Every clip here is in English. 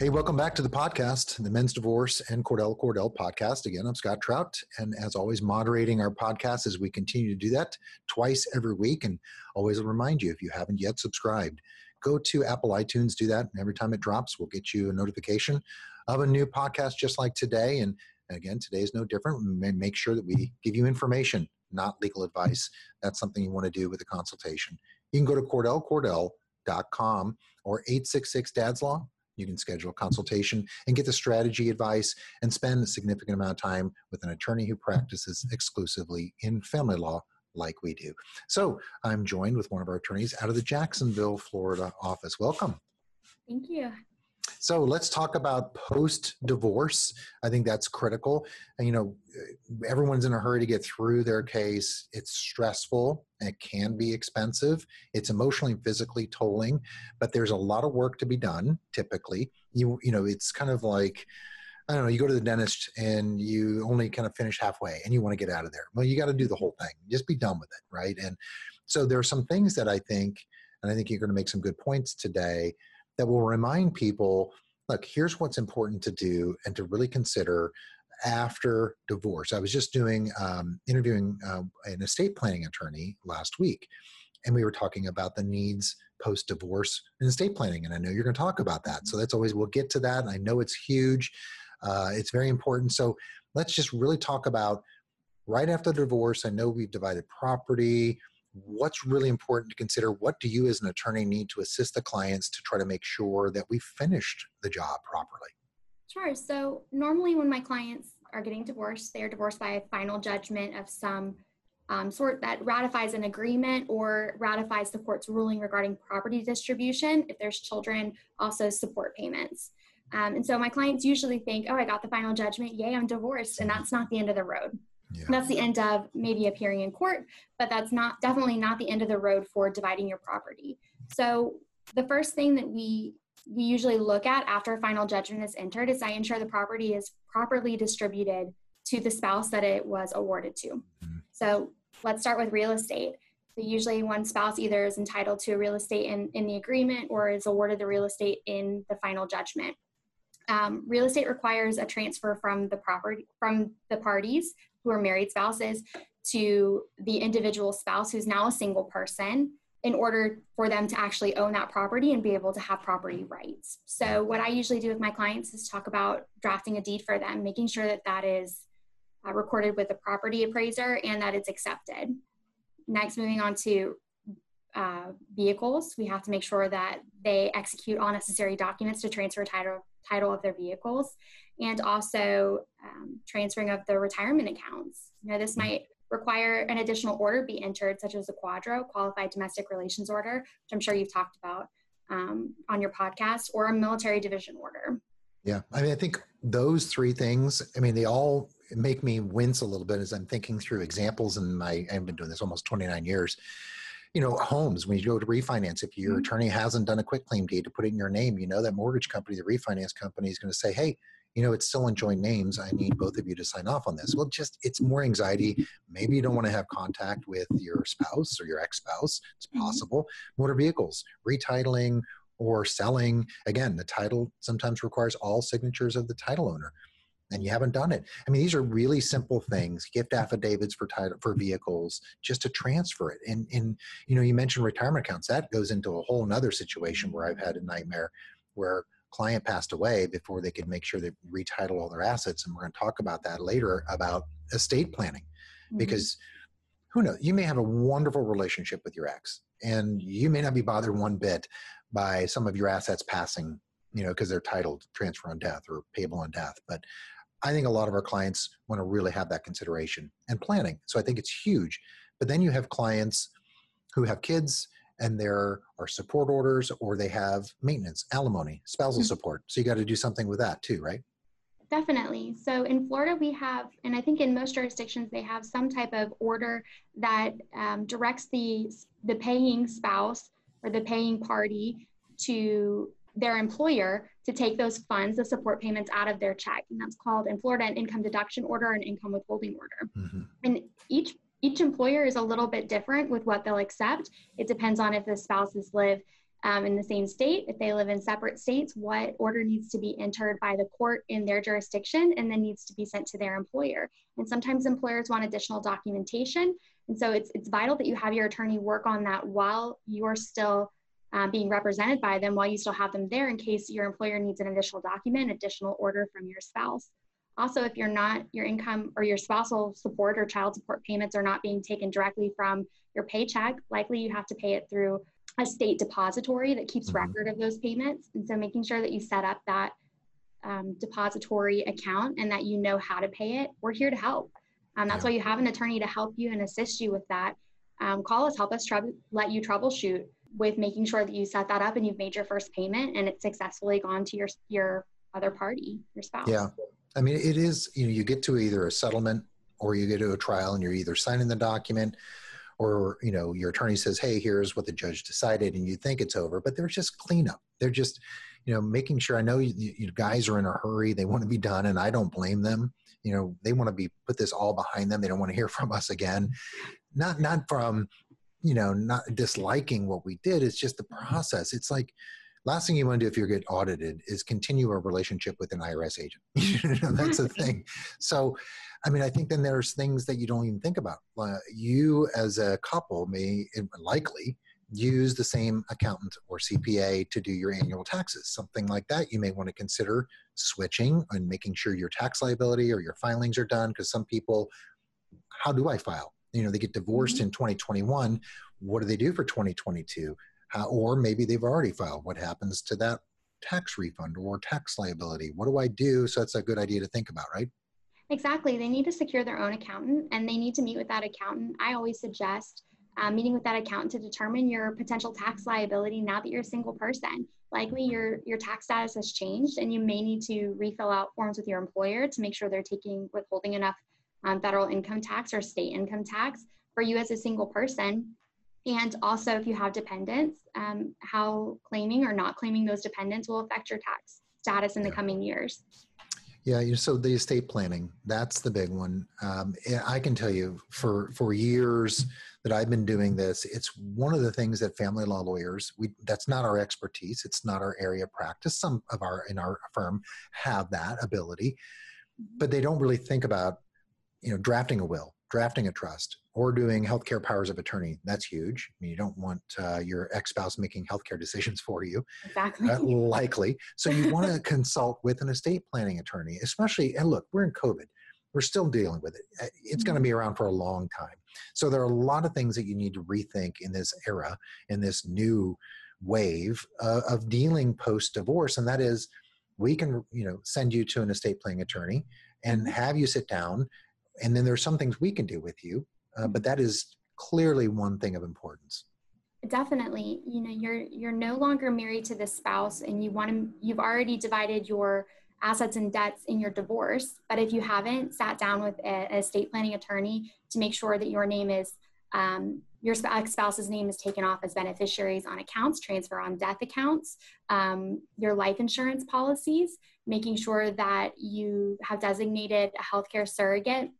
Hey, welcome back to the podcast, the Men's Divorce and Cordell Cordell podcast. Again, I'm Scott Trout, and as always, moderating our podcast as we continue to do that twice every week. And always remind you if you haven't yet subscribed, go to Apple iTunes, do that. And every time it drops, we'll get you a notification of a new podcast just like today. And again, today is no different. We make sure that we give you information, not legal advice. That's something you want to do with a consultation. You can go to cordellcordell.com or 866 Dad's Law you can schedule a consultation and get the strategy advice and spend a significant amount of time with an attorney who practices exclusively in family law like we do. So I'm joined with one of our attorneys out of the Jacksonville, Florida office. Welcome. Thank you. So let's talk about post divorce. I think that's critical. And, you know, everyone's in a hurry to get through their case. It's stressful. It can be expensive. It's emotionally and physically tolling, but there's a lot of work to be done. Typically, you you know, it's kind of like I don't know. You go to the dentist and you only kind of finish halfway, and you want to get out of there. Well, you got to do the whole thing. Just be done with it, right? And so there are some things that I think, and I think you're going to make some good points today that will remind people look, here's what's important to do and to really consider after divorce. I was just doing um, interviewing uh, an estate planning attorney last week, and we were talking about the needs post divorce in estate planning. And I know you're going to talk about that. So that's always, we'll get to that. And I know it's huge, uh, it's very important. So let's just really talk about right after the divorce. I know we've divided property, what's really important to consider what do you as an attorney need to assist the clients to try to make sure that we finished the job properly? Sure so normally when my clients are getting divorced they are divorced by a final judgment of some um, sort that ratifies an agreement or ratifies the court's ruling regarding property distribution if there's children also support payments. Um, and so my clients usually think oh i got the final judgment yay i'm divorced and that's not the end of the road yeah. That's the end of maybe appearing in court, but that's not definitely not the end of the road for dividing your property. So the first thing that we we usually look at after a final judgment is entered is I ensure the property is properly distributed to the spouse that it was awarded to. Mm-hmm. So let's start with real estate. So usually one spouse either is entitled to real estate in, in the agreement or is awarded the real estate in the final judgment. Um, real estate requires a transfer from the property from the parties who are married spouses to the individual spouse who's now a single person in order for them to actually own that property and be able to have property rights. So, what I usually do with my clients is talk about drafting a deed for them, making sure that that is uh, recorded with the property appraiser and that it's accepted. Next, moving on to uh, vehicles, we have to make sure that they execute all necessary documents to transfer title title of their vehicles and also um, transferring of the retirement accounts. You know, this might require an additional order be entered, such as a QDRO, Qualified Domestic Relations Order, which I'm sure you've talked about um, on your podcast, or a military division order. Yeah, I mean, I think those three things, I mean, they all make me wince a little bit as I'm thinking through examples And my, I've been doing this almost 29 years you know, homes, when you go to refinance, if your mm-hmm. attorney hasn't done a quick claim deed to put it in your name, you know that mortgage company, the refinance company is going to say, hey, you know, it's still in joint names. I need both of you to sign off on this. Well, just it's more anxiety. Maybe you don't want to have contact with your spouse or your ex spouse. It's mm-hmm. possible. Mm-hmm. Motor vehicles, retitling or selling. Again, the title sometimes requires all signatures of the title owner and you haven't done it. I mean, these are really simple things. Gift affidavits for title for vehicles, just to transfer it. And and you know, you mentioned retirement accounts. That goes into a whole other situation where I've had a nightmare where client passed away before they could make sure they retitle all their assets. And we're going to talk about that later about estate planning, mm-hmm. because who knows? You may have a wonderful relationship with your ex, and you may not be bothered one bit by some of your assets passing you know, because they're titled transfer on death or payable on death. But I think a lot of our clients want to really have that consideration and planning. So I think it's huge. But then you have clients who have kids and there are support orders or they have maintenance, alimony, spousal mm-hmm. support. So you got to do something with that too, right? Definitely. So in Florida, we have, and I think in most jurisdictions, they have some type of order that um, directs the the paying spouse or the paying party to their employer to take those funds, the support payments out of their check. And that's called in Florida an income deduction order and income withholding order. Mm-hmm. And each each employer is a little bit different with what they'll accept. It depends on if the spouses live um, in the same state. If they live in separate states, what order needs to be entered by the court in their jurisdiction and then needs to be sent to their employer. And sometimes employers want additional documentation. And so it's, it's vital that you have your attorney work on that while you're still um, being represented by them, while you still have them there in case your employer needs an additional document, additional order from your spouse. Also, if you're not, your income or your spousal support or child support payments are not being taken directly from your paycheck, likely you have to pay it through a state depository that keeps mm-hmm. record of those payments. And so making sure that you set up that um, depository account and that you know how to pay it, we're here to help. Um, that's yeah. why you have an attorney to help you and assist you with that. Um, call us, help us tr- let you troubleshoot with making sure that you set that up and you've made your first payment and it's successfully gone to your your other party, your spouse. Yeah, I mean it is. You know, you get to either a settlement or you get to a trial, and you're either signing the document or you know your attorney says hey here's what the judge decided and you think it's over but they're just cleanup. They're just you know making sure i know you, you guys are in a hurry. They want to be done and i don't blame them. You know they want to be put this all behind them. They don't want to hear from us again. Not not from you know not disliking what we did it's just the process it's like last thing you want to do if you get audited is continue a relationship with an irs agent you know, that's the thing so I mean, I think then there's things that you don't even think about. Uh, you, as a couple, may likely use the same accountant or CPA to do your annual taxes. Something like that, you may want to consider switching and making sure your tax liability or your filings are done. Because some people, how do I file? You know, they get divorced mm-hmm. in 2021. What do they do for 2022? How, or maybe they've already filed. What happens to that tax refund or tax liability? What do I do? So that's a good idea to think about, right? Exactly. They need to secure their own accountant and they need to meet with that accountant. I always suggest uh, meeting with that accountant to determine your potential tax liability now that you're a single person. Likely your, your tax status has changed and you may need to refill out forms with your employer to make sure they're taking withholding enough um, federal income tax or state income tax for you as a single person. And also, if you have dependents, um, how claiming or not claiming those dependents will affect your tax status in the coming years. Yeah, so the estate planning, that's the big one. Um, I can tell you for, for years that I've been doing this, it's one of the things that family law lawyers, we, that's not our expertise. It's not our area of practice. Some of our, in our firm have that ability, but they don't really think about, you know, drafting a will, drafting a trust, or doing healthcare powers of attorney. That's huge. I mean, you don't want uh, your ex spouse making healthcare decisions for you. Exactly. Uh, likely. So you want to consult with an estate planning attorney, especially, and look, we're in COVID. We're still dealing with it. Uh, it's going to be mm-hmm. around for a long time. So there are a lot of things that you need to rethink in this era, in this new wave uh, of dealing post divorce. And that is, we can, you know, send you to an estate planning attorney and mm-hmm. have you sit down and then there's some things we can do with you uh, but that is clearly one thing of importance. Definitely. You know you're you're no longer married to the spouse and you want to you've already divided your assets and debts in your divorce but if you haven't sat down with a, estate planning attorney to make sure that your name is um, your spouse's name is taken off as beneficiaries on accounts transfer on death accounts um, your life insurance policies making sure that you have designated a healthcare surrogate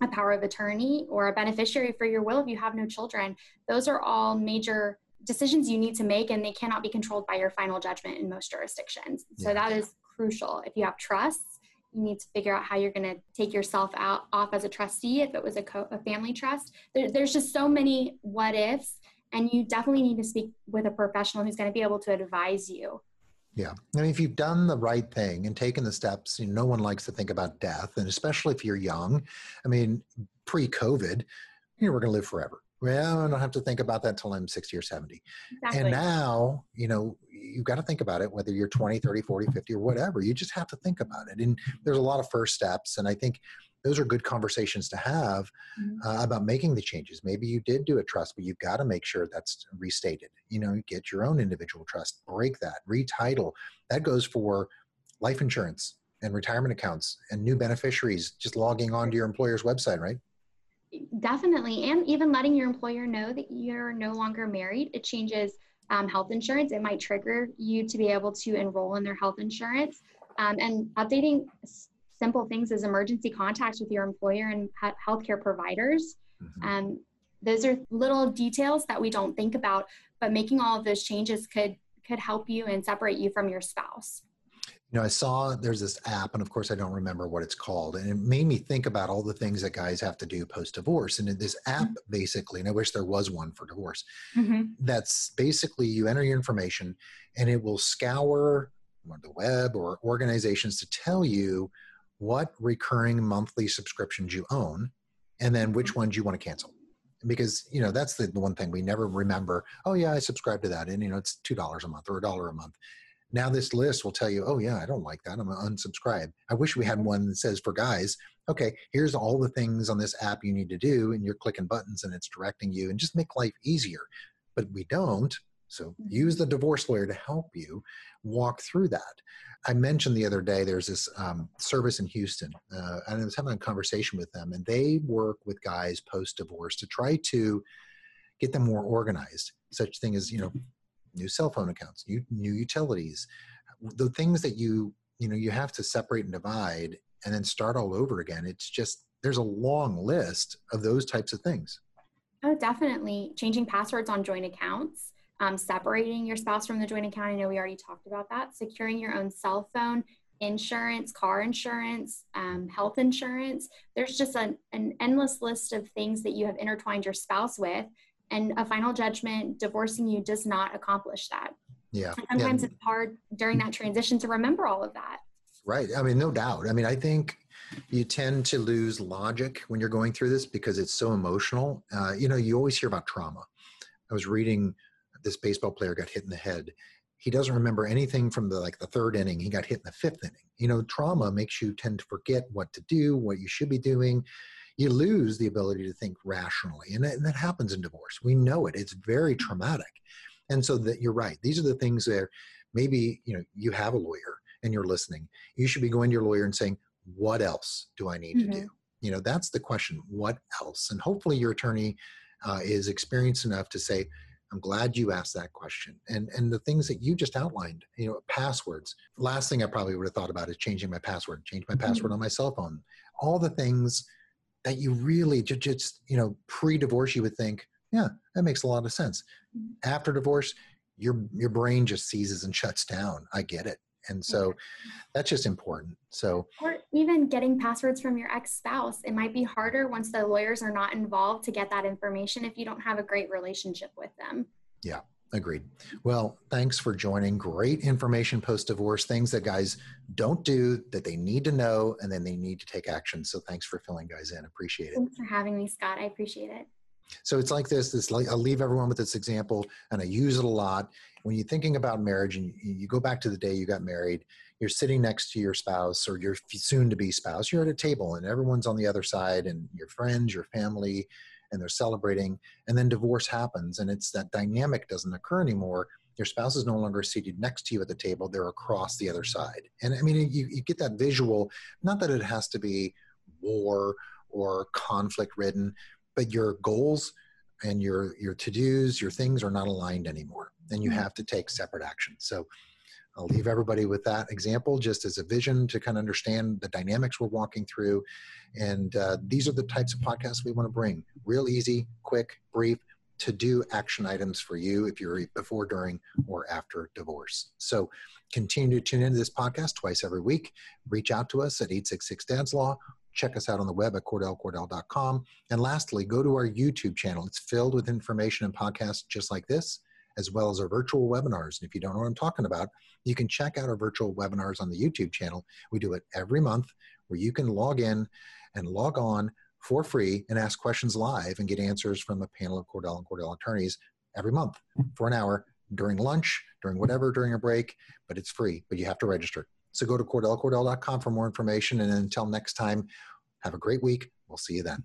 a power of attorney or a beneficiary for your will if you have no children. Those are all major decisions you need to make and they cannot be controlled by your final judgment in most jurisdictions. So yeah. that is crucial. If you have trusts, you need to figure out how you're going to take yourself out off as a trustee if it was a, co- a family trust. There, there's just so many what ifs and you definitely need to speak with a professional who's going to be able to advise you yeah. I mean, if you've done the right thing and taken the steps, you know, no one likes to think about death. And especially if you're young, I mean, pre COVID, you know, we're going to live forever. Well, I don't have to think about that until I'm 60 or 70. Exactly. And now, you know, you've got to think about it, whether you're 20, 30, 40, 50, or whatever. You just have to think about it. And there's a lot of first steps. And I think those are good conversations to have mm-hmm. uh, about making the changes. Maybe you did do a trust, but you've got to make sure that's restated. You know, get your own individual trust, break that, retitle. That goes for life insurance and retirement accounts and new beneficiaries just logging onto your employer's website, right? Definitely. And even letting your employer know that you're no longer married. It changes um, health insurance. It might trigger you to be able to enroll in their health insurance. Um, and updating simple things as emergency contacts with your employer and healthcare providers. Mm-hmm. Um, those are little details that we don't think about, but making all of those changes could could help you and separate you from your spouse. You know, I saw there's this app, and of course, I don't remember what it's called. And it made me think about all the things that guys have to do post divorce. And this app, mm-hmm. basically, and I wish there was one for divorce, mm-hmm. that's basically you enter your information and it will scour the web or organizations to tell you what recurring monthly subscriptions you own and then which ones you want to cancel because you know that's the, the one thing we never remember oh yeah i subscribe to that and you know it's two dollars a month or a dollar a month now this list will tell you oh yeah i don't like that i'm to unsubscribe. I wish we had one that says for guys okay here's all the things on this app you need to do and you're clicking buttons and it's directing you and just make life easier. But we don't so use the divorce lawyer to help you walk through that. I mentioned the other day there's this um, service in Houston, uh, and I was having a conversation with them, and they work with guys post divorce to try to get them more organized. Such thing as you know, new cell phone accounts, new new utilities, the things that you you know you have to separate and divide, and then start all over again. It's just there's a long list of those types of things. Oh, definitely changing passwords on joint accounts um, separating your spouse from the joint account. I know we already talked about that. Securing your own cell phone, insurance, car insurance, um, health insurance. There's just an, an endless list of things that you have intertwined your spouse with. And a final judgment divorcing you does not accomplish that. Yeah. And sometimes yeah. it's hard during that transition to remember all of that. Right. I mean, no doubt. I mean, I think you tend to lose logic when you're going through this because it's so emotional. Uh, you know, you always hear about trauma. I was reading this baseball player got hit in the head he doesn't remember anything from the like the third inning he got hit in the fifth inning you know trauma makes you tend to forget what to do what you should be doing you lose the ability to think rationally and that, and that happens in divorce we know it it's very traumatic and so that you're right these are the things that maybe you know you have a lawyer and you're listening you should be going to your lawyer and saying what else do i need mm-hmm. to do you know that's the question what else and hopefully your attorney uh, is experienced enough to say I'm glad you asked that question. And and the things that you just outlined, you know, passwords. Last thing I probably would have thought about is changing my password, change my password mm-hmm. on my cell phone. All the things that you really just, just you know, pre-divorce you would think, yeah, that makes a lot of sense. Mm-hmm. After divorce, your your brain just seizes and shuts down. I get it. And so that's just important. So, or even getting passwords from your ex spouse, it might be harder once the lawyers are not involved to get that information if you don't have a great relationship with them. Yeah, agreed. Well, thanks for joining. Great information post divorce, things that guys don't do that they need to know and then they need to take action. So, thanks for filling guys in. Appreciate it. Thanks for having me, Scott. I appreciate it. So it's like this. This I'll leave everyone with this example, and I use it a lot. When you're thinking about marriage, and you go back to the day you got married, you're sitting next to your spouse or your soon-to-be spouse. You're at a table, and everyone's on the other side, and your friends, your family, and they're celebrating. And then divorce happens, and it's that dynamic doesn't occur anymore. Your spouse is no longer seated next to you at the table; they're across the other side. And I mean, you, you get that visual. Not that it has to be war or conflict ridden but your goals and your your to-dos your things are not aligned anymore and you mm-hmm. have to take separate action so i'll leave everybody with that example just as a vision to kind of understand the dynamics we're walking through. And uh, these are the types of podcasts we want to bring. Real easy quick brief to do action items for you if you're before during or after divorce. So continue to tune into this podcast twice every week. Reach out to us at 866 dads law check us out on the web at cordellcordell.com. And lastly, go to our YouTube channel. It's filled with information and podcasts just like this, as well as our virtual webinars. And if you don't know what I'm talking about, you can check out our virtual webinars on the YouTube channel. We do it every month where you can log in and log on for free and ask questions live and get answers from a panel of Cordell and Cordell attorneys every month for an hour during lunch, during whatever, during a break, but it's free, but you have to register. So go to cordellcordell.com for more information. And until next time, have a great week. We'll see you then.